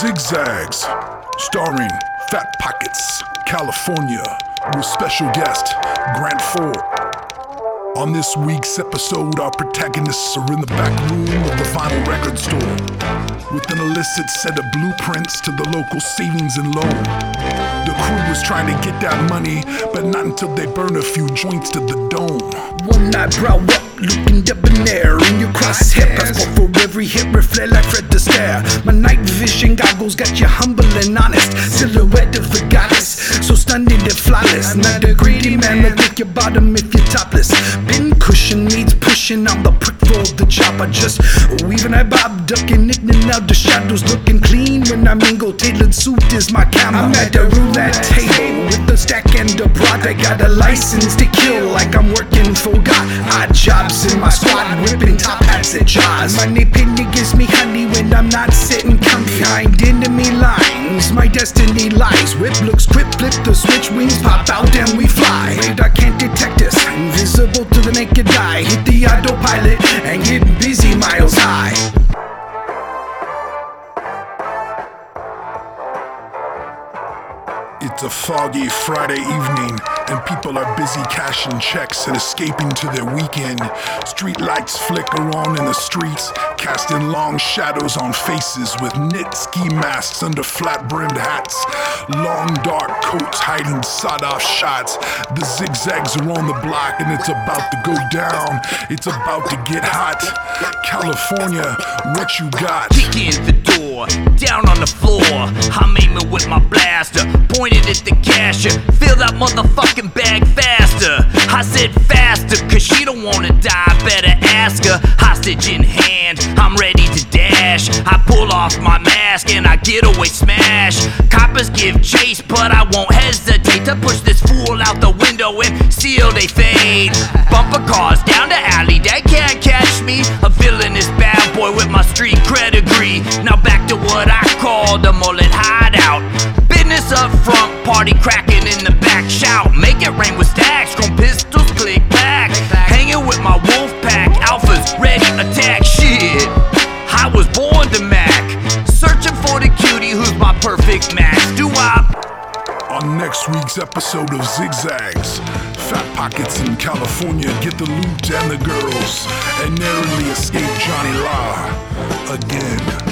Zig Zagz, starring Fat Pockets, California, with special guest Grant4ore. On this week's episode, our protagonists are in the back room of the vinyl record store with an illicit set of blueprints to the local savings and loan. The crew was trying to get that money, but not until they burn a few joints to the dome. One night, eyebrow up, looking debonair in your crosshair. And honest. Silhouette of a goddess, so stunning and flawless. Not a greedy man will lick your bottom if you're topless. Pin cushion needs pushing, I'm the prick for the job. I just weaving I bob, ducking in and out the shadows, looking clean when I mingle. Tailored suit is my camera. I'm at the roulette table with a stack and a prod. I got a license to kill like I'm working for God. Odd jobs in my squad, whipping top hats at jaws. Moneypenny gives me honey when I'm not sitting destiny lies. Whip looks quick, flip the switch, wings pop out and we fly. Radar can't detect us, invisible to the naked eye. Hit the autopilot and get busy miles high. It's a foggy Friday evening, and people are busy cashing checks and escaping to their weekend. Street lights flicker on in the streets, casting long shadows on faces with knit ski masks under flat brimmed hats. Long dark coats hiding sawed off shots. The Zig Zagz are on the block, and it's about to go down. It's about to get hot. California, what you got? Kick in the door, down on the floor. I'm aiming with my blaster, pointed at the cashier. Fill that motherfucking. I said faster, cause she don't wanna die. Better ask her. Hostage in hand, I'm ready to dash. I pull off my mask and I get away smash. Coppers give chase, but I won't hesitate to push this fool out the window and seal they fade. Bumper cars down the alley, they can't catch me. A villainous bad boy with my street pedigree. Now back to what I call the mullet hideout. Business up front, party cracking in the back. Shout, make it rain with perfect match. Do? On next week's episode of Zig Zagz, Fat Pockets in California get the loot and the girls and narrowly escape Johnny Law again.